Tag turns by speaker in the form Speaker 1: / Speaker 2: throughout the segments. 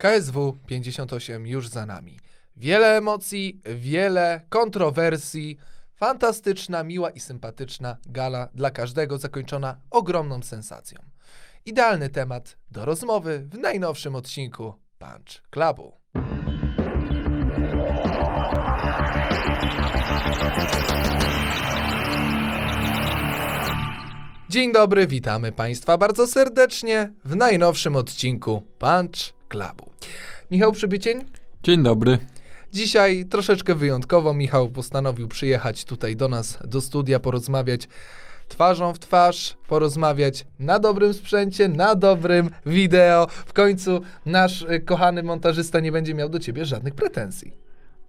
Speaker 1: KSW 58 już za nami. Wiele emocji, wiele kontrowersji. Fantastyczna, miła i sympatyczna gala dla każdego, zakończona ogromną sensacją. Idealny temat do rozmowy w najnowszym odcinku Punch Clubu. Dzień dobry, witamy Państwa bardzo serdecznie w najnowszym odcinku Punch Clubu. Michał Przybycień,
Speaker 2: Dzień dobry.
Speaker 1: Dzisiaj troszeczkę wyjątkowo Michał postanowił przyjechać tutaj do nas, do studia, porozmawiać twarzą w twarz, porozmawiać na dobrym sprzęcie, na dobrym wideo. W końcu nasz y, kochany montażysta nie będzie miał do ciebie żadnych pretensji.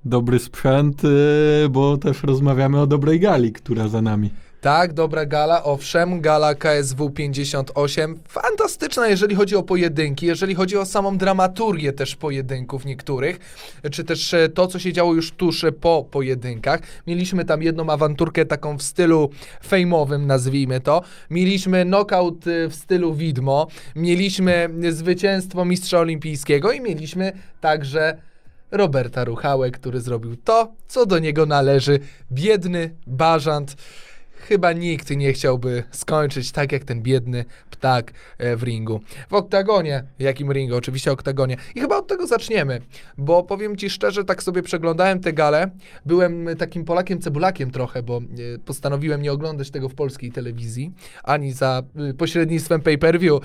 Speaker 2: Dobry sprzęt, yy, bo też rozmawiamy o dobrej gali, która za nami.
Speaker 1: Tak, dobra gala, owszem, gala KSW 58. Fantastyczna, jeżeli chodzi o pojedynki, jeżeli chodzi o samą dramaturgię też pojedynków niektórych, czy też e, to, co się działo już tuż po pojedynkach. Mieliśmy tam jedną awanturkę taką w stylu fejmowym, nazwijmy to. Mieliśmy knockout e, w stylu widmo, mieliśmy zwycięstwo mistrza olimpijskiego i mieliśmy także Roberta Ruchałę, który zrobił to, co do niego należy. Biedny bażant. Chyba nikt nie chciałby skończyć tak jak ten biedny ptak e, w ringu. W oktagonie, jakim ringu? Oczywiście oktagonie. I chyba od tego zaczniemy, bo powiem ci szczerze, tak sobie przeglądałem tę galę. Byłem takim Polakiem cebulakiem trochę, bo e, postanowiłem nie oglądać tego w polskiej telewizji, ani za e, pośrednictwem pay-per-view.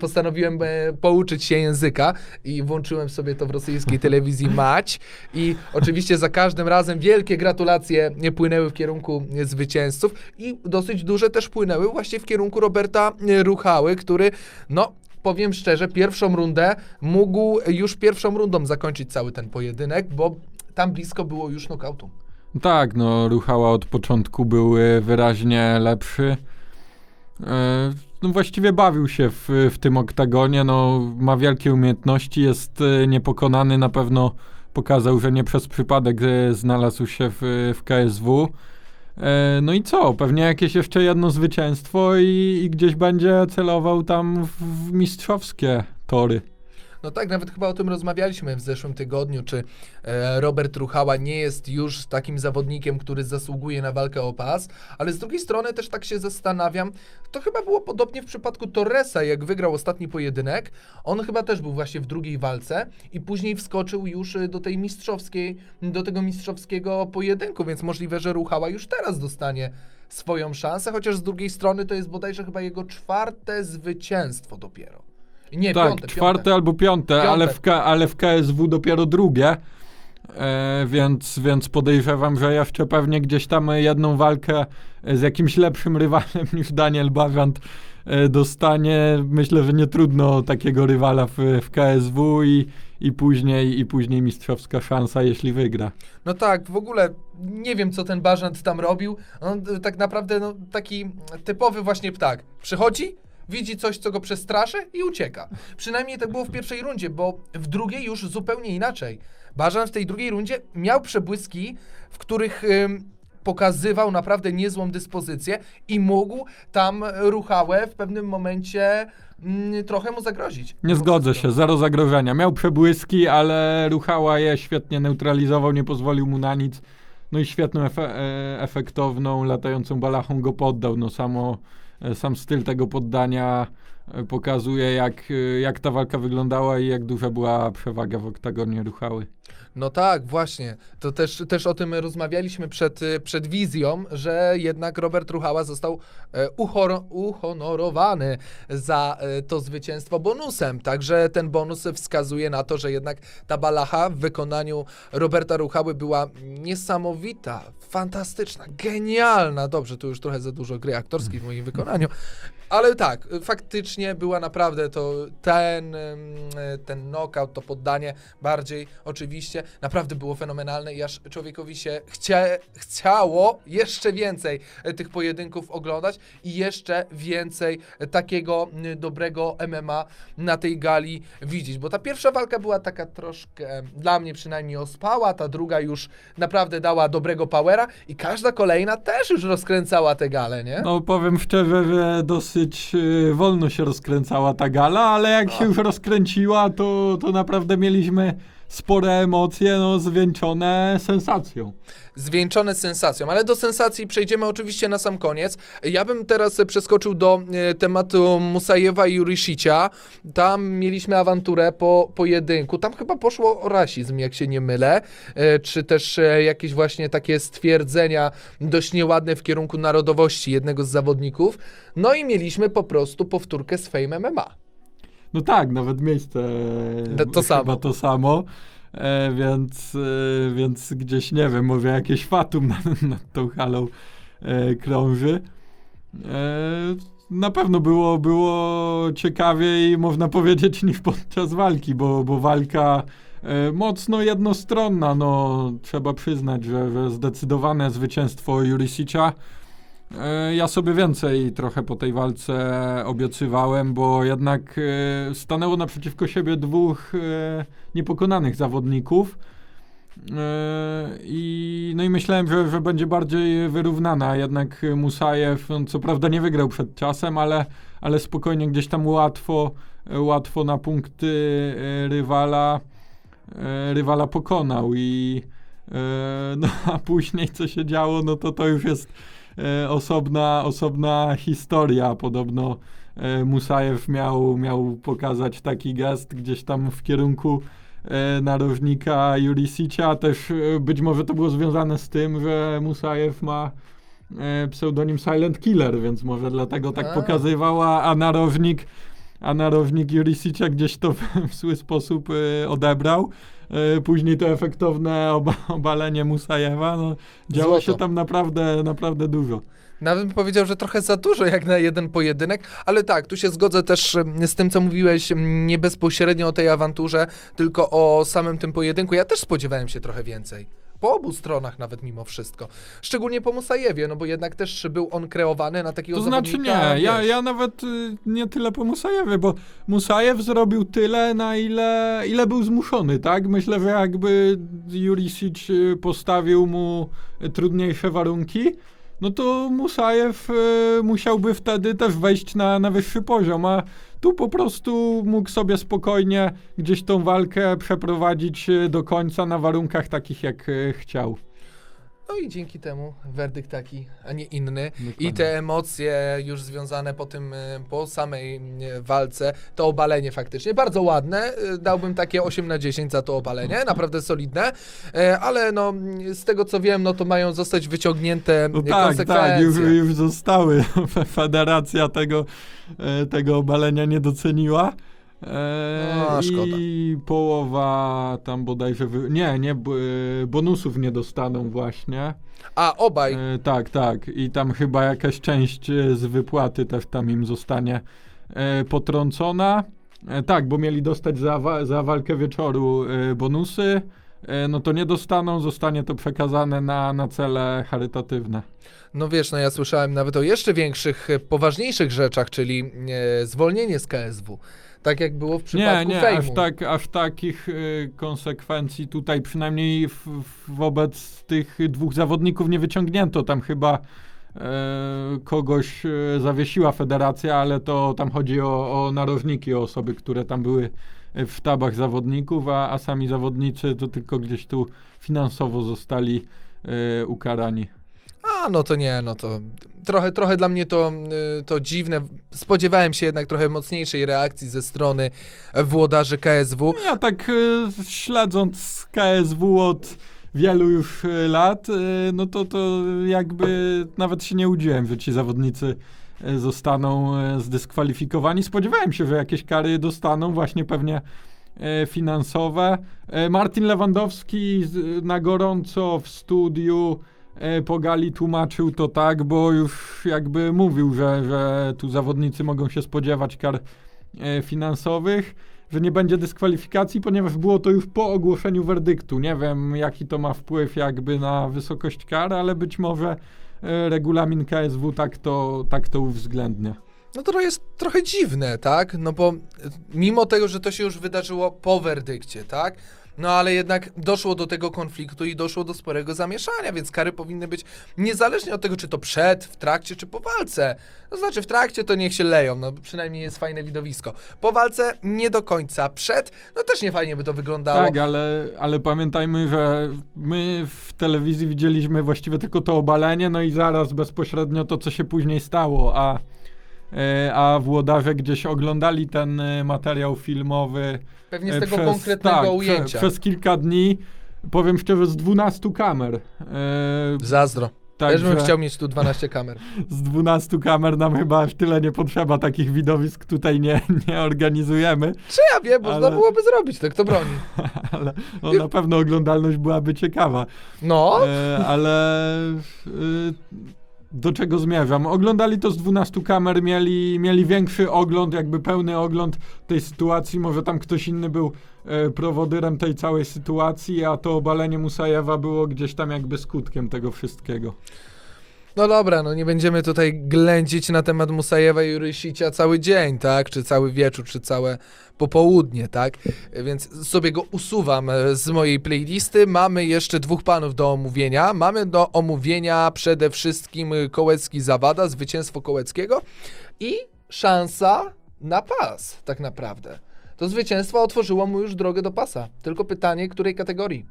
Speaker 1: Postanowiłem pouczyć się języka i włączyłem sobie to w rosyjskiej telewizji Mać. I oczywiście za każdym razem wielkie gratulacje nie płynęły w kierunku zwycięzców i dosyć duże też płynęły właśnie w kierunku Roberta e, Ruchały, który, no, powiem szczerze, pierwszą rundę mógł już pierwszą rundą zakończyć cały ten pojedynek, bo tam blisko było już nokautu.
Speaker 2: Tak, no Ruchała od początku był yy, wyraźnie lepszy. Yy, No właściwie bawił się w, w tym oktagonie, no ma wielkie umiejętności, jest niepokonany, na pewno pokazał, że nie przez przypadek znalazł się w, w KSW. Yy, No i co? Pewnie jakieś jeszcze jedno zwycięstwo i, i gdzieś będzie celował tam w mistrzowskie tory.
Speaker 1: No tak, nawet chyba o tym rozmawialiśmy w zeszłym tygodniu, czy e, Robert Ruchała nie jest już takim zawodnikiem, który zasługuje na walkę o pas, ale z drugiej strony też tak się zastanawiam, to chyba było podobnie w przypadku Torresa, jak wygrał ostatni pojedynek, on chyba też był właśnie w drugiej walce i później wskoczył już e, do tej mistrzowskiej, do tego mistrzowskiego pojedynku, więc możliwe, że Ruchała już teraz dostanie swoją szansę, chociaż z drugiej strony to jest bodajże chyba jego czwarte zwycięstwo dopiero. Nie,
Speaker 2: tak,
Speaker 1: piąte,
Speaker 2: czwarte
Speaker 1: piąte.
Speaker 2: albo piąte,
Speaker 1: Piąte.
Speaker 2: Ale, w K, ale w KSW dopiero drugie. E, więc, więc podejrzewam, że jeszcze pewnie gdzieś tam jedną walkę z jakimś lepszym rywalem niż Daniel Bażant e, dostanie. Myślę, że nie trudno takiego rywala w, w KSW i, i, później, i później mistrzowska szansa, jeśli wygra.
Speaker 1: No tak, w ogóle nie wiem, co ten Bażant tam robił. On y, tak naprawdę no, taki typowy właśnie ptak. Przychodzi, widzi coś, co go przestraszy i ucieka. Przynajmniej tak było w pierwszej rundzie, bo w drugiej już zupełnie inaczej. Bażant w tej drugiej rundzie miał przebłyski, w których ym, pokazywał naprawdę niezłą dyspozycję i mógł tam ruchałę w pewnym momencie mm, trochę mu zagrozić.
Speaker 2: Nie zgodzę się, zero zagrożenia. Miał przebłyski, ale Ruchała je świetnie neutralizował, nie pozwolił mu na nic. No i świetną, efe, e, efektowną, latającą balachą go poddał. No samo, sam styl tego poddania e, pokazuje, jak, e, jak ta walka wyglądała i jak duża była przewaga w oktagonie Ruchały.
Speaker 1: No tak, właśnie. To też, też o tym rozmawialiśmy przed, przed wizją, że jednak Robert Ruchała został e, uchor, uhonorowany za e, to zwycięstwo bonusem. Także ten bonus wskazuje na to, że jednak ta balacha w wykonaniu Roberta Ruchały była niesamowita, fantastyczna, genialna. Dobrze, tu już trochę za dużo gry aktorskiej w moim wykonaniu. Ale tak, faktycznie była naprawdę to ten, em, e, ten knockout, to poddanie bardziej oczywiście, naprawdę było fenomenalne i aż człowiekowi się chcia, chciało jeszcze więcej e, tych pojedynków oglądać i jeszcze więcej e, takiego m, dobrego MMA na tej gali widzieć, bo ta pierwsza walka była taka troszkę, dla mnie przynajmniej ospała, ta druga już naprawdę dała dobrego powera i każda kolejna też już rozkręcała tę galę, nie?
Speaker 2: No powiem szczerze, że dosyć e, wolno się rozkręcała ta gala, ale jak się już rozkręciła, to, to naprawdę mieliśmy spore emocje, no zwieńczone sensacją.
Speaker 1: zwieńczone sensacją, ale do sensacji przejdziemy oczywiście na sam koniec. Ja bym teraz przeskoczył do e, tematu Musajewa i Jurishicia. Tam mieliśmy awanturę po pojedynku. Tam chyba poszło o rasizm, jak się nie mylę, e, czy też e, jakieś właśnie takie stwierdzenia dość nieładne w kierunku narodowości jednego z zawodników. No i mieliśmy po prostu powtórkę z Fame MMA.
Speaker 2: No tak, nawet miejsce
Speaker 1: To- to samo.
Speaker 2: to samo. E, więc, e, więc gdzieś, nie wiem, może jakieś fatum nad, nad tą halą e, krąży. E, na pewno było, było ciekawiej, można powiedzieć, niż podczas walki, bo, bo walka e, mocno jednostronna. No, trzeba przyznać, że, że zdecydowane zwycięstwo Jurisicza. E, Ja sobie więcej trochę po tej walce obiecywałem, bo jednak e, stanęło naprzeciwko siebie dwóch e, niepokonanych zawodników. I, no i myślałem, że, że będzie bardziej wyrównana. Jednak Musajew, on co prawda nie wygrał przed czasem, ale, ale spokojnie gdzieś tam łatwo, łatwo na punkty rywala, rywala pokonał. I no, a później co się działo, no to to już jest osobna, osobna historia. Podobno e, Musajew miał, miał pokazać taki gest gdzieś tam w kierunku e, narożnika Jurisicia. Też e, być może to było związane z tym, że Musajew ma e, pseudonim Silent Killer, więc może dlatego tak pokazywała, a narożnik a narożnik Jurisicia gdzieś to w, w zły sposób e, odebrał. E, później to efektowne oba, obalenie Musajewa. No, działo
Speaker 1: Złoto.
Speaker 2: się tam naprawdę, naprawdę dużo.
Speaker 1: Nawet bym powiedział, że trochę za dużo jak na jeden pojedynek, ale tak, tu się zgodzę też em, z tym, co mówiłeś, em, nie bezpośrednio o tej awanturze, tylko o samym tym pojedynku. Ja też spodziewałem się trochę więcej. Po obu stronach nawet mimo wszystko. Szczególnie po Musajewie, no bo jednak też był on kreowany na takiego
Speaker 2: To znaczy nie, ja,
Speaker 1: wiesz,
Speaker 2: ja nawet y, nie tyle po Musajewie, bo Musajew zrobił tyle, na ile, ile był zmuszony, tak? Myślę, że jakby Jurisic y, postawił mu y, trudniejsze warunki, no to Musajew y, musiałby wtedy też wejść na, na wyższy poziom, a tu po prostu mógł sobie spokojnie gdzieś tą walkę przeprowadzić y, do końca na warunkach takich, jak y, chciał.
Speaker 1: No i dzięki temu werdykt taki, a nie inny. I
Speaker 2: Dokładnie.
Speaker 1: te emocje już związane po tym, e, po samej e, walce, to obalenie faktycznie, bardzo ładne, e, dałbym takie 8 na 10 za to obalenie, naprawdę solidne, ale no z tego co wiem, no to mają zostać wyciągnięte
Speaker 2: No
Speaker 1: e,
Speaker 2: tak,
Speaker 1: konsekwencje.
Speaker 2: tak, już, już zostały. Federacja tego, tego obalenia nie doceniła.
Speaker 1: No, szkoda.
Speaker 2: I połowa tam bodajże. Wy... Nie, nie, e, bonusów nie dostaną właśnie.
Speaker 1: A obaj,
Speaker 2: E, tak, tak. I tam chyba jakaś część e, z wypłaty też tam im zostanie potrącona. Tak, bo mieli dostać za, wa- za walkę wieczoru bonusy. No to nie dostaną, zostanie to przekazane na, na cele charytatywne.
Speaker 1: no wiesz, no ja słyszałem nawet o jeszcze większych, poważniejszych rzeczach, czyli zwolnienie z KSW. Tak jak było w
Speaker 2: Nie,
Speaker 1: przypadku
Speaker 2: nie,
Speaker 1: Fejmu.
Speaker 2: aż, tak, aż takich y, konsekwencji tutaj przynajmniej w, wobec tych dwóch zawodników nie wyciągnięto. Tam chyba e, kogoś e, zawiesiła federacja, ale to tam chodzi o, o narożniki, o osoby, które tam były w sztabach zawodników, a, a sami zawodnicy to tylko gdzieś tu finansowo zostali e, ukarani.
Speaker 1: No to nie, no to trochę, trochę dla mnie to, y, to dziwne. Spodziewałem się jednak trochę mocniejszej reakcji ze strony włodarzy KSW.
Speaker 2: Ja tak e, śledząc KSW od wielu już e, lat, no to, to jakby nawet się nie udziłem, że ci zawodnicy zostaną zdyskwalifikowani. Spodziewałem się, że jakieś kary dostaną, właśnie pewnie finansowe. Martin Lewandowski na gorąco w studiu e, po gali tłumaczył to tak, bo już jakby mówił, że, że tu zawodnicy mogą się spodziewać kar e, finansowych że nie będzie dyskwalifikacji, ponieważ było to już po ogłoszeniu werdyktu. Nie wiem, jaki to ma wpływ jakby na wysokość kar, ale być może e, regulamin KSW tak to, tak to uwzględnia.
Speaker 1: No to jest trochę dziwne, tak? No bo mimo tego, że to się już wydarzyło po werdykcie, tak? No ale jednak doszło do tego konfliktu i doszło do sporego zamieszania, więc kary powinny być niezależnie od tego, czy to przed, w trakcie, czy po walce. To znaczy w trakcie to niech się leją, no przynajmniej jest fajne widowisko. Po walce nie do końca, przed, no też nie fajnie by to wyglądało.
Speaker 2: Tak, ale, ale pamiętajmy, że my w telewizji widzieliśmy właściwie tylko to obalenie, no i zaraz bezpośrednio to, co się później stało, a, e, a włodarze gdzieś oglądali ten e, materiał filmowy.
Speaker 1: Pewnie z
Speaker 2: e,
Speaker 1: tego
Speaker 2: przez,
Speaker 1: konkretnego
Speaker 2: tak,
Speaker 1: ujęcia.
Speaker 2: Prze, przez kilka dni, powiem szczerze, z 12 kamer. E,
Speaker 1: Zazdro.
Speaker 2: tak,
Speaker 1: Też bym
Speaker 2: że
Speaker 1: chciał mieć tu 12 kamer.
Speaker 2: Z 12 kamer nam chyba aż tyle nie potrzeba, takich widowisk tutaj nie, nie organizujemy,
Speaker 1: Czy ja wiem, można
Speaker 2: Ale-
Speaker 1: byłoby zrobić, tak to broni.
Speaker 2: ale no, na pewno oglądalność byłaby ciekawa.
Speaker 1: No,
Speaker 2: E, ale e, do czego zmierzam? Oglądali to z 12 kamer, mieli, mieli większy ogląd, jakby pełny ogląd tej sytuacji. Może tam ktoś inny był e, prowodyrem tej całej sytuacji, a to obalenie Musajewa było gdzieś tam jakby skutkiem tego wszystkiego.
Speaker 1: No dobra, no nie będziemy tutaj ględzić na temat Musajewa i Rysicia cały dzień, tak? Czy cały wieczór, czy całe popołudnie, tak? Więc sobie go usuwam e, z mojej playlisty. Mamy jeszcze dwóch panów do omówienia. Mamy do omówienia przede wszystkim Kołecki Zawada, zwycięstwo Kołeckiego i szansa na pas, tak naprawdę. To zwycięstwo otworzyło mu już drogę do pasa. Tylko pytanie, której kategorii?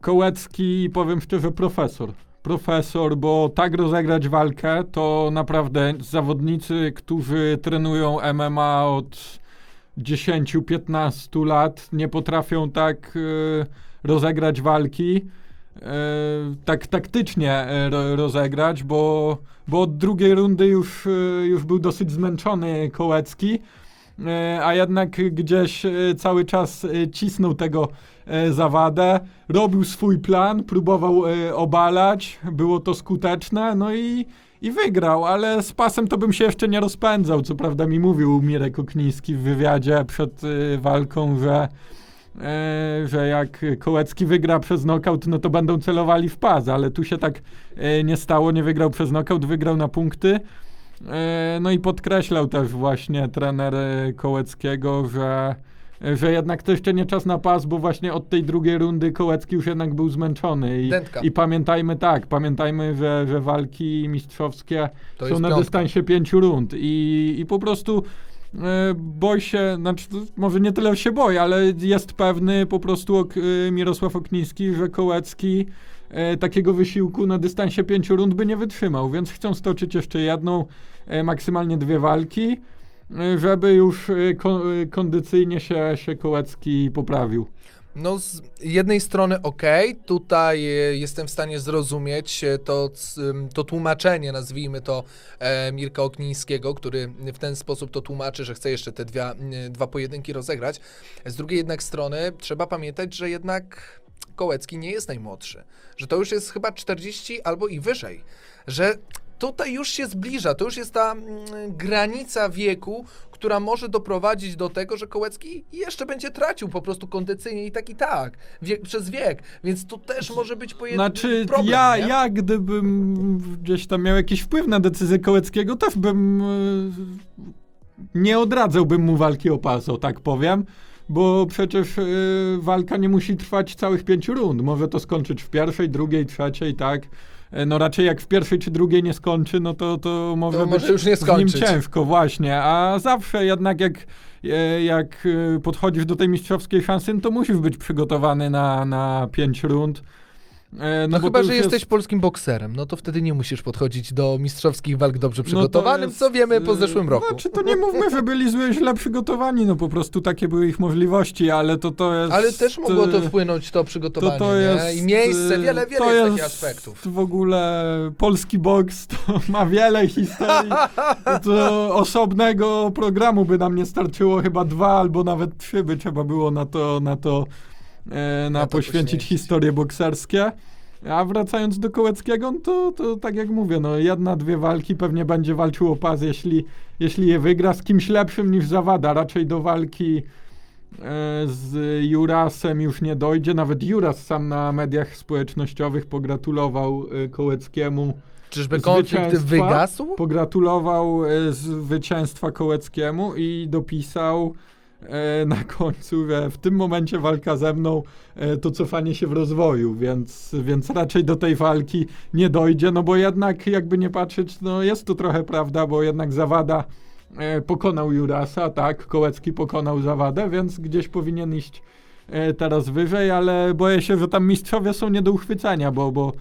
Speaker 2: Kołecki, powiem szczerze, profesor. Profesor, bo tak rozegrać walkę, to naprawdę zawodnicy, którzy trenują MMA od 10-15 lat, nie potrafią tak e, rozegrać walki, e, tak taktycznie ro, rozegrać, bo, bo od drugiej rundy już, e, już był dosyć zmęczony Kołecki, a jednak gdzieś e, cały czas e, cisnął tego e, zawadę, robił swój plan, próbował e, obalać, było to skuteczne, no i, i wygrał, ale z pasem to bym się jeszcze nie rozpędzał. Co prawda mi mówił Mirek Okniński w wywiadzie przed e, walką, że, e, że jak Kołecki wygra przez knockout, no to będą celowali w pas, ale tu się tak e, nie stało, nie wygrał przez knockout, wygrał na punkty. E, No i podkreślał też właśnie trener e, Kołeckiego, że, że jednak to jeszcze nie czas na pas, bo właśnie od tej drugiej rundy Kołecki już jednak był zmęczony. I,
Speaker 1: Dętka.
Speaker 2: i pamiętajmy tak, pamiętajmy, że, że walki mistrzowskie
Speaker 1: To
Speaker 2: są na
Speaker 1: piątka.
Speaker 2: dystansie pięciu rund i, i po prostu e, boi się, znaczy może nie tyle się boi, ale jest pewny po prostu ok, e, Mirosław Okniński, że Kołecki e, takiego wysiłku na dystansie pięciu rund by nie wytrzymał, więc chcą stoczyć jeszcze jedną, e, maksymalnie dwie walki, e, żeby już e, ko, e, kondycyjnie się, się Kołecki poprawił.
Speaker 1: No, z jednej strony ok, tutaj e, jestem w stanie zrozumieć to, to tłumaczenie, nazwijmy to, e, Mirka Oknińskiego, który w ten sposób to tłumaczy, że chce jeszcze te dwie, dwa pojedynki rozegrać. Z drugiej jednak strony trzeba pamiętać, że jednak Kołecki nie jest najmłodszy, że to już jest chyba 40 albo i wyżej, że tutaj już się zbliża, to już jest ta mm, granica wieku, która może doprowadzić do tego, że Kołecki jeszcze będzie tracił po prostu kondycyjnie i tak i tak, wiek, przez wiek, więc tu też może być pojedyn-
Speaker 2: Znaczy,
Speaker 1: problem,
Speaker 2: ja,
Speaker 1: nie?
Speaker 2: ja gdybym gdzieś tam miał jakiś wpływ na decyzję Kołeckiego, też bym e, nie odradzałbym mu walki o pas, o tak powiem, bo przecież e, walka nie musi trwać całych pięciu rund. Może to skończyć w pierwszej, drugiej, trzeciej, tak. E, No raczej jak w pierwszej czy drugiej nie skończy, no to, to może
Speaker 1: To
Speaker 2: być
Speaker 1: może już nie
Speaker 2: z nim
Speaker 1: skończyć.
Speaker 2: ciężko, właśnie. A zawsze jednak jak, e, jak e, podchodzisz do tej mistrzowskiej szansy, no to musisz być przygotowany na, na pięć rund. E,
Speaker 1: No
Speaker 2: bo
Speaker 1: chyba, że jesteś polskim bokserem, no to wtedy nie musisz podchodzić do mistrzowskich walk dobrze przygotowanym,
Speaker 2: No jest,
Speaker 1: co wiemy po
Speaker 2: e,
Speaker 1: zeszłym roku.
Speaker 2: Znaczy to nie mówmy, że byli złe, źle przygotowani, no po prostu takie były ich możliwości, ale to to jest...
Speaker 1: Ale też mogło to
Speaker 2: e,
Speaker 1: wpłynąć to przygotowanie,
Speaker 2: to, to
Speaker 1: nie?
Speaker 2: jest,
Speaker 1: I miejsce,
Speaker 2: e,
Speaker 1: wiele, wiele
Speaker 2: to
Speaker 1: jest, takich
Speaker 2: jest
Speaker 1: aspektów.
Speaker 2: w ogóle polski boks to ma wiele historii. To osobnego programu by nam nie starczyło, chyba dwa albo nawet trzy by trzeba było na to, na to, na
Speaker 1: Na to
Speaker 2: poświęcić
Speaker 1: poświęcić.
Speaker 2: historie bokserskie. A wracając do Kołeckiego, no to, to tak jak mówię, no jedna, dwie walki pewnie będzie walczył o pas, jeśli, jeśli je wygra z kimś lepszym niż Zawada. Raczej do walki e, z Jurasem już nie dojdzie. Nawet Juras sam na mediach społecznościowych pogratulował e, Kołeckiemu.
Speaker 1: Czyżby konflikt wygasł?
Speaker 2: Pogratulował e, zwycięstwa Kołeckiemu i dopisał, e, na końcu, że w tym momencie walka ze mną e, to cofanie się w rozwoju, więc, więc raczej do tej walki nie dojdzie, no bo jednak jakby nie patrzeć, no jest to trochę prawda, bo jednak Zawada e, pokonał Jurasa, tak, Kołecki pokonał Zawadę, więc gdzieś powinien iść e, teraz wyżej, ale boję się, że tam mistrzowie są nie do uchwycenia, bo, bo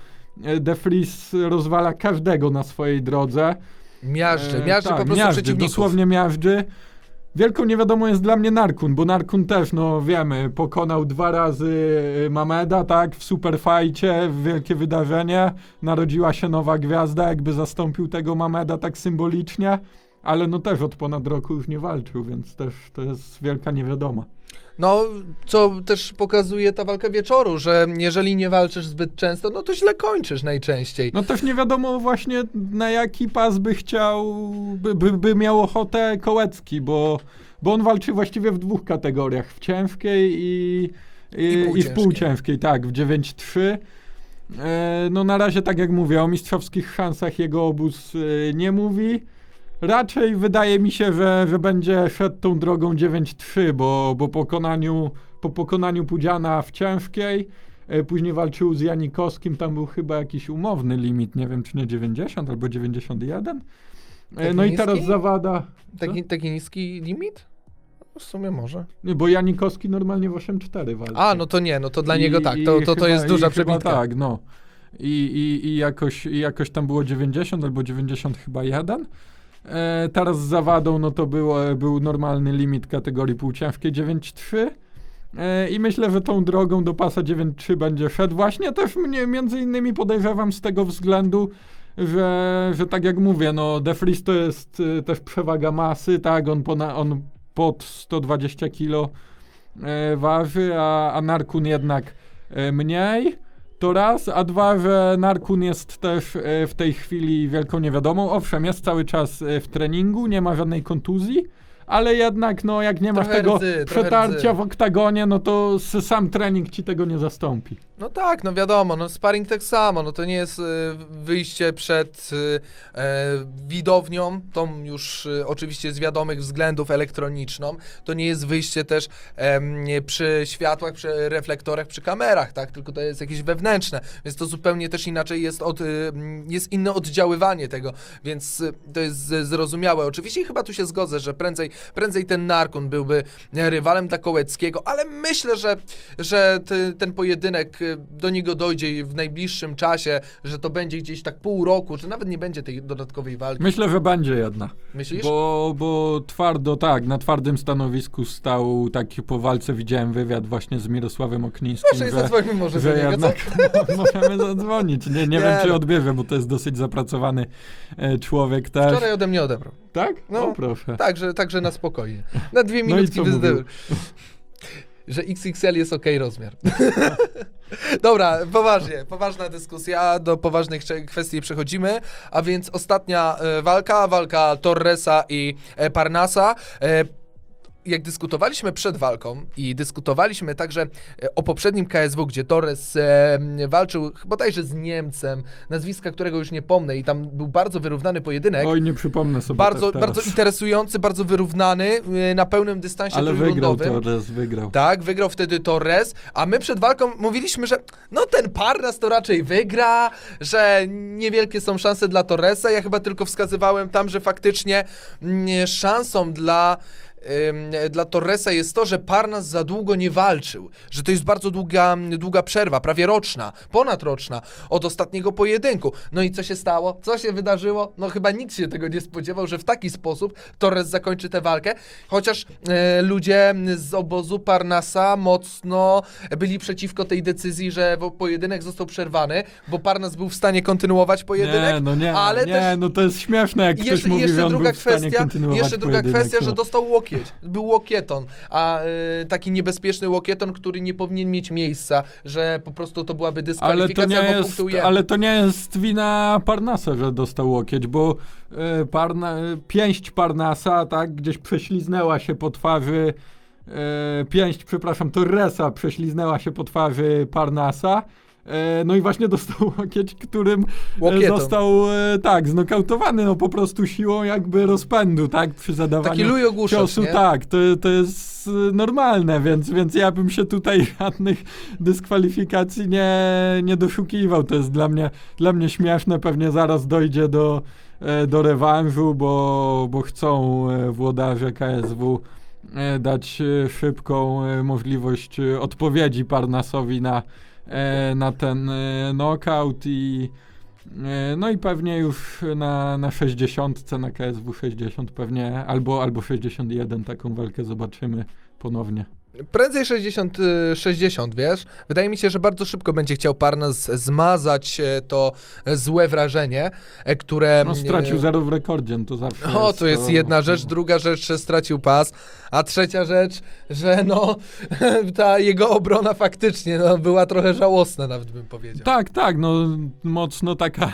Speaker 2: e, De Vries rozwala każdego na swojej drodze.
Speaker 1: Miażdży,
Speaker 2: E,
Speaker 1: miażdży
Speaker 2: tak,
Speaker 1: po prostu
Speaker 2: miażdży,
Speaker 1: przeciwników.
Speaker 2: dosłownie miażdży. Wielką niewiadomą jest dla mnie Narkun, bo Narkun też, no wiemy, pokonał dwa razy y, Mameda, tak, w superfajcie, w wielkie wydarzenie. Narodziła się nowa gwiazda, jakby zastąpił tego Mameda tak symbolicznie, ale no też od ponad roku już nie walczył, więc też to jest wielka niewiadoma.
Speaker 1: No, co też pokazuje ta walka wieczoru, że jeżeli nie walczysz zbyt często, no to źle kończysz najczęściej.
Speaker 2: No też nie wiadomo właśnie na jaki pas by chciał, by, by, by miał ochotę Kołecki, bo, bo on walczy właściwie w dwóch kategoriach, w ciężkiej i, i,
Speaker 1: I
Speaker 2: i, w
Speaker 1: półciężkiej.
Speaker 2: tak, w 9-3. E, no na razie, tak jak mówię, o mistrzowskich szansach jego obóz e, nie mówi. Raczej wydaje mi się, że, że będzie szedł tą drogą 9-3, bo, bo pokonaniu, po pokonaniu Pudziana w ciężkiej, e, później walczył z Janikowskim, tam był chyba jakiś umowny limit, nie wiem czy nie 90 albo 91. E,
Speaker 1: Taki
Speaker 2: no i teraz
Speaker 1: niski?
Speaker 2: zawada,
Speaker 1: Taki, taki niski limit? No, W sumie może.
Speaker 2: nie, bo Janikowski normalnie w 8-4 walczy.
Speaker 1: A, no to nie, no to dla
Speaker 2: I-
Speaker 1: niego tak, to, to, to
Speaker 2: chyba-
Speaker 1: jest duża przebitka.
Speaker 2: Tak, no. I, i, i, jakoś, I jakoś tam było 90 albo 90 chyba 1. E, teraz z zawadą, no to było, był normalny limit kategorii półciężkiej 9.3. E, I myślę, że tą drogą do pasa 9.3 będzie szedł. Właśnie też mnie między innymi podejrzewam z tego względu, że, że tak jak mówię, no De Vries to jest y, też przewaga masy, tak, on, pona, on pod 120 kilo e, waży, a, a Narkun jednak e, mniej. To raz, a dwa, że Narkun jest też e, w tej chwili wielką niewiadomą. Owszem, jest cały czas e, w treningu, nie ma żadnej kontuzji, ale jednak, no, jak nie masz
Speaker 1: Trochę
Speaker 2: tego
Speaker 1: rdzy,
Speaker 2: przetarcia w oktagonie, no to sam trening ci tego nie zastąpi.
Speaker 1: No tak, no wiadomo, no sparring tak samo, no to nie jest y, wyjście przed y, e, widownią, tą już y, oczywiście z wiadomych względów elektroniczną, to nie jest wyjście też nie przy światłach, przy reflektorach, przy kamerach, tak, tylko to jest jakieś wewnętrzne, więc to zupełnie też inaczej jest, od, y, mm, jest inne oddziaływanie tego, więc y, to jest zrozumiałe. Oczywiście chyba tu się zgodzę, że prędzej, prędzej ten Narkun byłby e, rywalem dla Kołeckiego, ale myślę, że, że ty, ten pojedynek y, do niego dojdzie w najbliższym czasie, że to będzie gdzieś tak pół roku, że nawet nie będzie tej dodatkowej walki.
Speaker 2: Myślę, że będzie jedna.
Speaker 1: Myślisz?
Speaker 2: Bo, bo twardo, tak, na twardym stanowisku stał taki po walce, widziałem wywiad właśnie z Mirosławem Oknińskim,
Speaker 1: Proszę,
Speaker 2: że,
Speaker 1: zadzwońmy może do
Speaker 2: że
Speaker 1: niego,
Speaker 2: jednak
Speaker 1: co?
Speaker 2: możemy zadzwonić. Nie, nie,
Speaker 1: Nie,
Speaker 2: wiem, czy
Speaker 1: no.
Speaker 2: odbierze, bo to jest dosyć zapracowany e, człowiek też.
Speaker 1: Wczoraj ode mnie odebrał.
Speaker 2: Tak?
Speaker 1: No.
Speaker 2: No, proszę.
Speaker 1: Także, także na spokojnie. Na dwie
Speaker 2: No i
Speaker 1: minutki
Speaker 2: co mówił?
Speaker 1: Że XXL jest ok rozmiar. Dobra, poważnie, poważna dyskusja, do poważnych kwestii przechodzimy, a więc ostatnia e, walka, walka Torresa i e, Parnasa. Jak dyskutowaliśmy przed walką i dyskutowaliśmy także e, o poprzednim KSW, gdzie Torres e, walczył bodajże z Niemcem, nazwiska którego już nie pomnę i tam był bardzo wyrównany pojedynek.
Speaker 2: Oj, nie przypomnę sobie
Speaker 1: Bardzo,
Speaker 2: teraz.
Speaker 1: bardzo interesujący, bardzo wyrównany e, na pełnym dystansie
Speaker 2: Ale wygrał. Torres, wygrał.
Speaker 1: Tak, wygrał wtedy Torres, a my przed walką mówiliśmy, że no ten Parnas to raczej wygra, że niewielkie są szanse dla Torresa. Ja chyba tylko wskazywałem tam, że faktycznie mm, szansą dla dla Torresa jest to, że Parnas za długo nie walczył, że to jest bardzo długa, długa przerwa, prawie roczna, ponadroczna od ostatniego pojedynku. No i co się stało? Co się wydarzyło? No chyba nikt się tego nie spodziewał, że w taki sposób Torres zakończy tę walkę, chociaż e, ludzie z obozu Parnasa mocno byli przeciwko tej decyzji, że pojedynek został przerwany, bo Parnas był w stanie kontynuować pojedynek,
Speaker 2: Nie, no nie,
Speaker 1: ale
Speaker 2: nie,
Speaker 1: też
Speaker 2: no to jest śmieszne, jak
Speaker 1: i
Speaker 2: ktoś
Speaker 1: jeszcze,
Speaker 2: mówi,
Speaker 1: jeszcze
Speaker 2: że on
Speaker 1: druga
Speaker 2: był w stanie
Speaker 1: kwestia,
Speaker 2: kontynuować
Speaker 1: jeszcze druga
Speaker 2: pojedynek,
Speaker 1: kwestia,
Speaker 2: no.
Speaker 1: że dostał łokieć. Był łokieton, a y, taki niebezpieczny łokieton, który nie powinien mieć miejsca, że po prostu to byłaby
Speaker 2: Ale to,
Speaker 1: dyskwalifikacja
Speaker 2: nie
Speaker 1: po
Speaker 2: jest, ale to nie jest wina Parnasa, że dostał łokieć, bo e, Parna, e, pięść Parnasa, tak, gdzieś prześliznęła się po twarzy, e, pięść, przepraszam, Torresa prześliznęła się po twarzy Parnasa, no i właśnie dostał łokieć, którym e, został e, tak, znokautowany, no po prostu siłą jakby rozpędu, tak, przy zadawaniu
Speaker 1: Taki
Speaker 2: ciosu,
Speaker 1: nie?
Speaker 2: tak, to, to jest e, normalne, więc, więc ja bym się tutaj żadnych dyskwalifikacji nie, nie doszukiwał. To jest dla mnie, dla mnie śmieszne, pewnie zaraz dojdzie do, e, do rewanżu, bo, bo chcą e, włodarze KSW e, dać e, szybką e, możliwość e, odpowiedzi Parnasowi na, e, na ten e, knockout i e, no i pewnie już na, na 60, na KSW 60 pewnie, albo, albo 61 taką walkę zobaczymy ponownie.
Speaker 1: Prędzej 60, y, 60, wiesz? Wydaje mi się, że bardzo szybko będzie chciał Parnas zmazać e, to złe wrażenie, e, które...
Speaker 2: No stracił
Speaker 1: e,
Speaker 2: zero w rekordzie, no to zawsze
Speaker 1: O, to jest jedna rzecz,
Speaker 2: no.
Speaker 1: druga rzecz, że stracił pas, a trzecia rzecz, że no, ta jego obrona faktycznie no, była trochę żałosna, nawet bym powiedział.
Speaker 2: Tak, tak, no mocno taka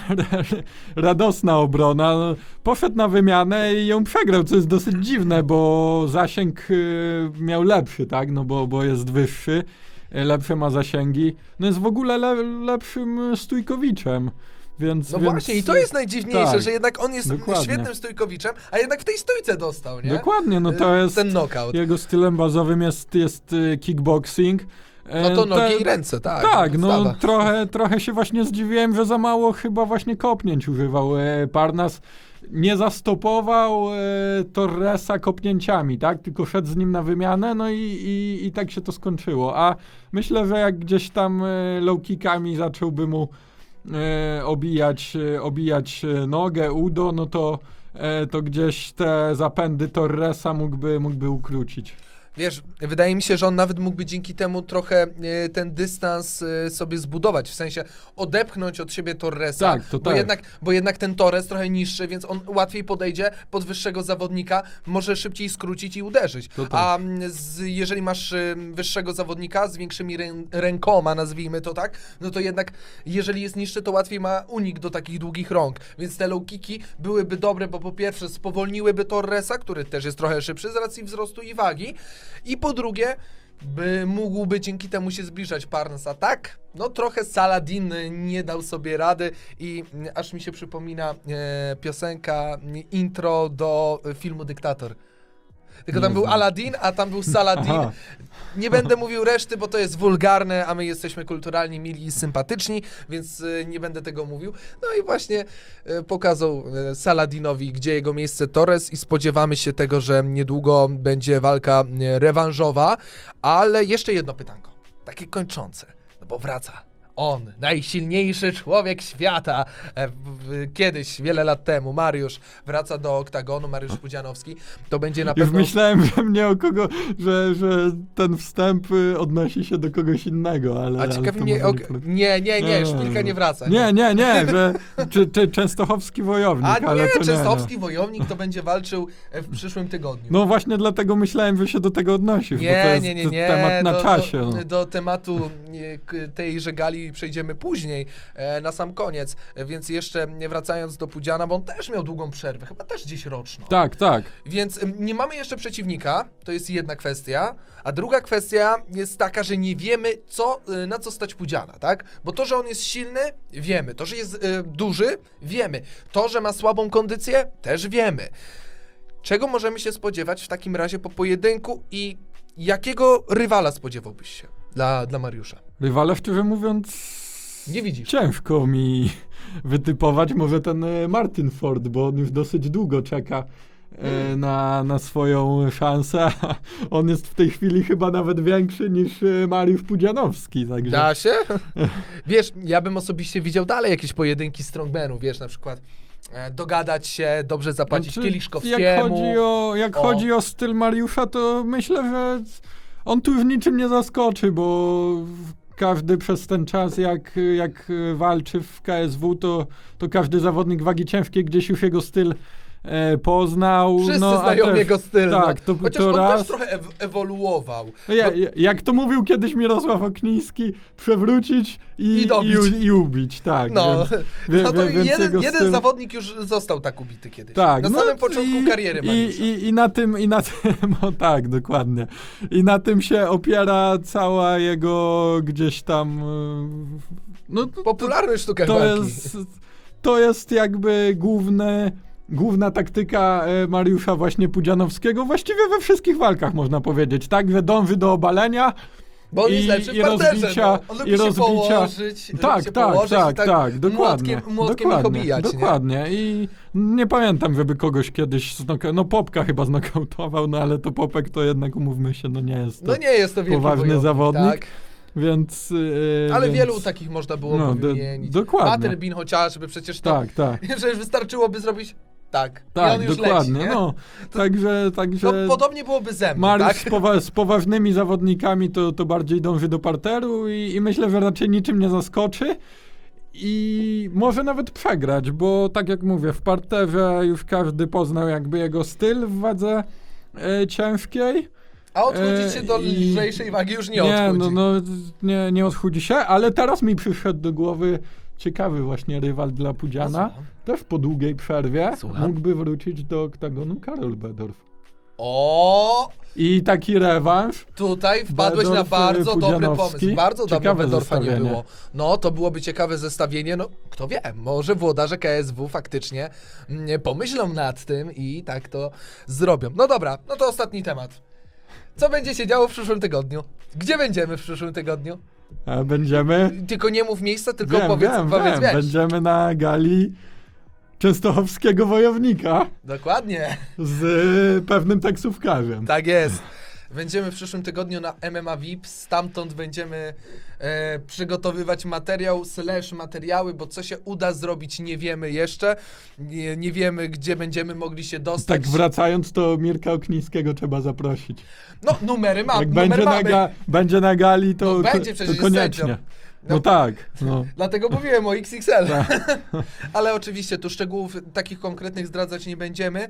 Speaker 2: radosna obrona. No, Poszedł na wymianę i ją przegrał, co jest dosyć dziwne, bo zasięg y, miał lepszy, tak, no bo, bo jest wyższy, y, lepsze ma zasięgi. No jest w ogóle le, lepszym stójkowiczem, więc...
Speaker 1: No
Speaker 2: więc,
Speaker 1: właśnie, i to jest najdziwniejsze,
Speaker 2: tak,
Speaker 1: że jednak on jest
Speaker 2: dokładnie.
Speaker 1: świetnym stójkowiczem, a jednak w tej stójce dostał, nie?
Speaker 2: Dokładnie, no to
Speaker 1: Y,
Speaker 2: jest...
Speaker 1: Ten knockout.
Speaker 2: Jego stylem bazowym jest, jest kickboxing.
Speaker 1: No to
Speaker 2: E,
Speaker 1: nogi
Speaker 2: te-
Speaker 1: i ręce, tak.
Speaker 2: Tak, no trochę, trochę się właśnie zdziwiłem, że za mało chyba właśnie kopnięć używał. E, Parnas nie zastopował e, Torresa kopnięciami, tak? Tylko szedł z nim na wymianę, no i, i, i tak się to skończyło. A myślę, że jak gdzieś tam e, low kickami zacząłby mu e, obijać, e, obijać e, nogę, udo, no to, e, to gdzieś te zapędy Torresa mógłby, mógłby ukrócić.
Speaker 1: Wiesz, wydaje mi się, że on nawet mógłby dzięki temu trochę e, ten dystans e, sobie zbudować, w sensie odepchnąć od siebie Torresa,
Speaker 2: Tak, to
Speaker 1: bo,
Speaker 2: tak.
Speaker 1: jednak, bo jednak ten Torres trochę niższy, więc on łatwiej podejdzie pod wyższego zawodnika, może szybciej skrócić i uderzyć.
Speaker 2: To tak.
Speaker 1: A mm, z, jeżeli masz e, wyższego zawodnika z większymi rę, rękoma, nazwijmy to tak, no to jednak jeżeli jest niższy, to łatwiej ma unik do takich długich rąk, więc te low kicki byłyby dobre, bo po pierwsze spowolniłyby Torresa, który też jest trochę szybszy z racji wzrostu i wagi, i po drugie, by mógłby dzięki temu się zbliżać Parnas, a tak, no trochę Saladin nie dał sobie rady i mm, aż mi się przypomina e, piosenka mm, intro do e, filmu Dyktator. Tylko tam był. Aladdin, a tam był Saladin.
Speaker 2: Aha.
Speaker 1: Nie będę mówił reszty, bo to jest wulgarne, a my jesteśmy kulturalni, mili i sympatyczni, więc e, nie będę tego mówił. No i właśnie e, pokazał e, Saladinowi, gdzie jego miejsce Torres i spodziewamy się tego, że niedługo będzie walka rewanżowa, ale jeszcze jedno pytanko, takie kończące, no bo wraca. On, najsilniejszy człowiek świata. E, Kiedyś, wiele lat temu, Mariusz wraca do oktagonu, Mariusz Pudzianowski. To będzie na
Speaker 2: Już
Speaker 1: pewno...
Speaker 2: myślałem, że mnie o kogo, że, że ten wstęp y, odnosi się do kogoś innego, ale.
Speaker 1: A ciekawi mnie, ok,
Speaker 2: nie-
Speaker 1: nie, nie, nie,
Speaker 2: Nie,
Speaker 1: szpilka nie wraca.
Speaker 2: Nie, nie, nie, że czy, czy częstochowski wojownik,
Speaker 1: A nie,
Speaker 2: to nie.
Speaker 1: Częstochowski
Speaker 2: No.
Speaker 1: wojownik to będzie walczył e, w przyszłym tygodniu.
Speaker 2: no właśnie dlatego myślałem, że się do tego odnosisz, bo to
Speaker 1: nie,
Speaker 2: jest
Speaker 1: nie, nie, nie.
Speaker 2: temat na
Speaker 1: do,
Speaker 2: czasie.
Speaker 1: Do,
Speaker 2: no.
Speaker 1: do tematu e, tejże gali przejdziemy później, e, na sam koniec. E, Więc jeszcze nie wracając do Pudziana, bo on też miał długą przerwę, chyba też gdzieś roczną.
Speaker 2: Tak, tak.
Speaker 1: Więc nie mamy jeszcze przeciwnika, to jest jedna kwestia, a druga kwestia jest taka, że nie wiemy, co, y, na co stać Pudziana, tak? Bo to, że on jest silny, wiemy. To, że jest y, duży, wiemy. To, że ma słabą kondycję, też wiemy. Czego możemy się spodziewać w takim razie po pojedynku i jakiego rywala spodziewałbyś się dla, dla Mariusza?
Speaker 2: Rywale, szczerze mówiąc,
Speaker 1: Nie widzisz.
Speaker 2: ciężko mi wytypować. Może ten e, Martin Ford, bo on już dosyć długo czeka e, na, na swoją szansę. On jest w tej chwili chyba nawet większy niż e, Mariusz Pudzianowski. Także...
Speaker 1: Da się? wiesz, ja bym osobiście widział dalej jakieś pojedynki strongmanów, wiesz, na przykład dogadać się, dobrze zapłacić
Speaker 2: Znaczy,
Speaker 1: Kieliszkowskiemu.
Speaker 2: Jak chodzi o, jak
Speaker 1: O.
Speaker 2: chodzi o styl Mariusza, to myślę, że on tu już niczym nie zaskoczy, bo każdy przez ten czas, jak, jak walczy w KSW, to, to każdy zawodnik wagi ciężkiej gdzieś już jego styl e, poznał.
Speaker 1: Wszyscy
Speaker 2: no,
Speaker 1: znają
Speaker 2: też-
Speaker 1: jego styl.
Speaker 2: Tak,
Speaker 1: no.
Speaker 2: to,
Speaker 1: Chociaż
Speaker 2: to
Speaker 1: on
Speaker 2: raz.
Speaker 1: też trochę ew- ewoluował.
Speaker 2: No Ja, ja- jak to mówił kiedyś Mirosław Okniński, przewrócić i,
Speaker 1: I dobić.
Speaker 2: i, i ubić, tak.
Speaker 1: No,
Speaker 2: więc, wie-
Speaker 1: no to
Speaker 2: wie-
Speaker 1: jeden, jeden
Speaker 2: styl-
Speaker 1: zawodnik już został tak ubity kiedyś.
Speaker 2: Tak,
Speaker 1: Na
Speaker 2: no
Speaker 1: samym początku
Speaker 2: i,
Speaker 1: kariery
Speaker 2: i, i, I na tym, i na tym, o tak, dokładnie. I na tym się opiera cała jego gdzieś tam No, to,
Speaker 1: Popularny sztuka
Speaker 2: to jest, to jest jakby główne, główna taktyka e, Mariusza właśnie Pudzianowskiego, właściwie we wszystkich walkach można powiedzieć, tak? Dąży do obalenia,
Speaker 1: Bo on jest
Speaker 2: i-
Speaker 1: lepszy w
Speaker 2: i
Speaker 1: parterze,
Speaker 2: rozbicia-
Speaker 1: no. On
Speaker 2: i rozbicia-
Speaker 1: położyć,
Speaker 2: Tak, tak,
Speaker 1: położyć
Speaker 2: tak,
Speaker 1: i tak,
Speaker 2: tak, dokładnie.
Speaker 1: młotkiem,
Speaker 2: dokładnie,
Speaker 1: obijać, nie?
Speaker 2: dokładnie. I nie pamiętam, żeby kogoś kiedyś znokautował. No Popka chyba znokautował, no ale to Popek to jednak umówmy się, no nie jest to.
Speaker 1: No nie jest to
Speaker 2: poważny zawodnik,
Speaker 1: Tak?
Speaker 2: Więc. Yy,
Speaker 1: Ale
Speaker 2: więc...
Speaker 1: wielu takich można było
Speaker 2: No,
Speaker 1: wymienić.
Speaker 2: dokładnie.
Speaker 1: Paterbin chociażby, przecież to...
Speaker 2: Tak, tak.
Speaker 1: Przecież wystarczyłoby zrobić tak.
Speaker 2: Tak, dokładnie.
Speaker 1: leci,
Speaker 2: no, także, także
Speaker 1: No, podobnie byłoby ze mną,
Speaker 2: Mariusz
Speaker 1: tak?
Speaker 2: z, powa- z poważnymi zawodnikami to, to bardziej dąży do parteru i, i myślę, że raczej niczym nie zaskoczy. I może nawet przegrać, bo tak jak mówię, w parterze już każdy poznał jakby jego styl w wadze e, ciężkiej.
Speaker 1: A odchudzić się
Speaker 2: E,
Speaker 1: do
Speaker 2: i-
Speaker 1: lżejszej wagi już nie,
Speaker 2: nie
Speaker 1: odchudzi.
Speaker 2: no, no nie, nie odchudzi się, ale teraz mi przyszedł do głowy ciekawy właśnie rywal dla Pudziana.
Speaker 1: Słucham.
Speaker 2: Też po długiej przerwie
Speaker 1: Słucham.
Speaker 2: mógłby wrócić do oktagonu Karol Bedorf.
Speaker 1: O,
Speaker 2: I taki rewanż
Speaker 1: tutaj wpadłeś na
Speaker 2: Bedorf,
Speaker 1: bardzo dobry
Speaker 2: Pudzianowski.
Speaker 1: pomysł. Bardzo dawno
Speaker 2: Ciekawe
Speaker 1: Bedorfa nie
Speaker 2: zestawienie.
Speaker 1: było. No, to byłoby ciekawe zestawienie. No, kto wie, może włodarze KSW faktycznie mm, pomyślą nad tym i tak to zrobią. No dobra, no to ostatni temat. Co będzie się działo w przyszłym tygodniu? Gdzie będziemy w przyszłym tygodniu?
Speaker 2: A będziemy.
Speaker 1: Tylko nie mów miejsca, tylko
Speaker 2: wiem,
Speaker 1: powiedz,
Speaker 2: wiem,
Speaker 1: powiedz
Speaker 2: wiem.
Speaker 1: wiesz.
Speaker 2: Będziemy na gali częstochowskiego wojownika
Speaker 1: Dokładnie.
Speaker 2: z y, pewnym taksówkarzem.
Speaker 1: Tak jest. Będziemy w przyszłym tygodniu na MMA VIP, stamtąd będziemy e, przygotowywać materiał slash materiały, bo co się uda zrobić nie wiemy jeszcze. Nie, nie wiemy, gdzie będziemy mogli się dostać.
Speaker 2: Tak wracając, to Mirka Oknińskiego trzeba zaprosić.
Speaker 1: No, numery mam,
Speaker 2: Jak
Speaker 1: numer
Speaker 2: będzie na,
Speaker 1: mamy.
Speaker 2: ga, będzie na gali, to,
Speaker 1: No
Speaker 2: to,
Speaker 1: będzie, przecież
Speaker 2: to
Speaker 1: jest
Speaker 2: koniecznie.
Speaker 1: sędzią.
Speaker 2: No,
Speaker 1: No.
Speaker 2: tak. No.
Speaker 1: Dlatego mówiłem o XXL.
Speaker 2: Tak.
Speaker 1: Ale oczywiście tu szczegółów takich konkretnych zdradzać nie będziemy,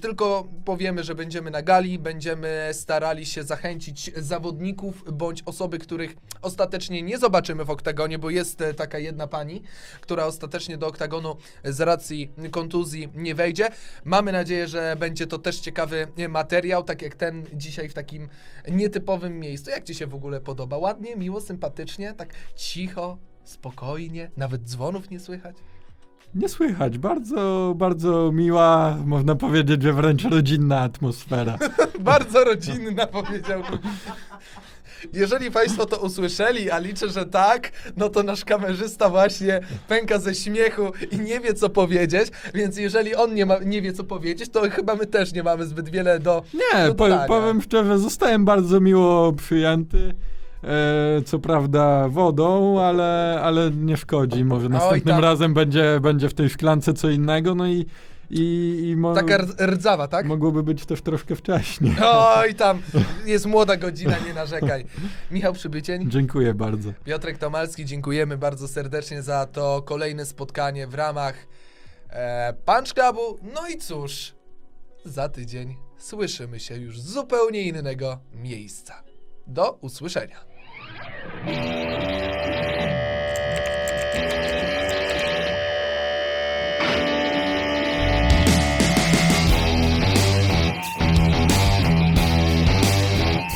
Speaker 1: tylko powiemy, że będziemy na gali, będziemy starali się zachęcić zawodników bądź osoby, których ostatecznie nie zobaczymy w oktagonie, bo jest taka jedna pani, która ostatecznie do oktagonu z racji kontuzji nie wejdzie. Mamy nadzieję, że będzie to też ciekawy materiał, tak jak ten dzisiaj w takim nietypowym miejscu. Jak Ci się w ogóle podoba? Ładnie, miło, sympatycznie, tak cicho, spokojnie, nawet dzwonów nie słychać?
Speaker 2: Nie słychać. Bardzo, bardzo miła, można powiedzieć, że wręcz rodzinna atmosfera.
Speaker 1: Bardzo rodzinna, powiedziałbym. Jeżeli Państwo to usłyszeli, a liczę, że tak, no to nasz kamerzysta właśnie pęka ze śmiechu i nie wie, co powiedzieć, więc jeżeli on nie, ma, nie wie, co powiedzieć, to chyba my też nie mamy zbyt wiele do
Speaker 2: Nie,
Speaker 1: do
Speaker 2: po, powiem szczerze, zostałem bardzo miło przyjęty. E, co prawda wodą, ale, ale nie szkodzi. Może następnym
Speaker 1: tam.
Speaker 2: razem będzie, będzie w tej szklance co innego, no i, i, i mo-
Speaker 1: Taka rdz- rdzawa, tak?
Speaker 2: mogłoby być też troszkę wcześniej.
Speaker 1: Oj, tam jest młoda godzina, nie narzekaj. Michał Przybycień,
Speaker 2: Dziękuję bardzo.
Speaker 1: Piotrek Tomalski, dziękujemy bardzo serdecznie za to kolejne spotkanie w ramach e, Punch Clubu. No i cóż, za tydzień słyszymy się już z zupełnie innego miejsca. Do usłyszenia. Yeah.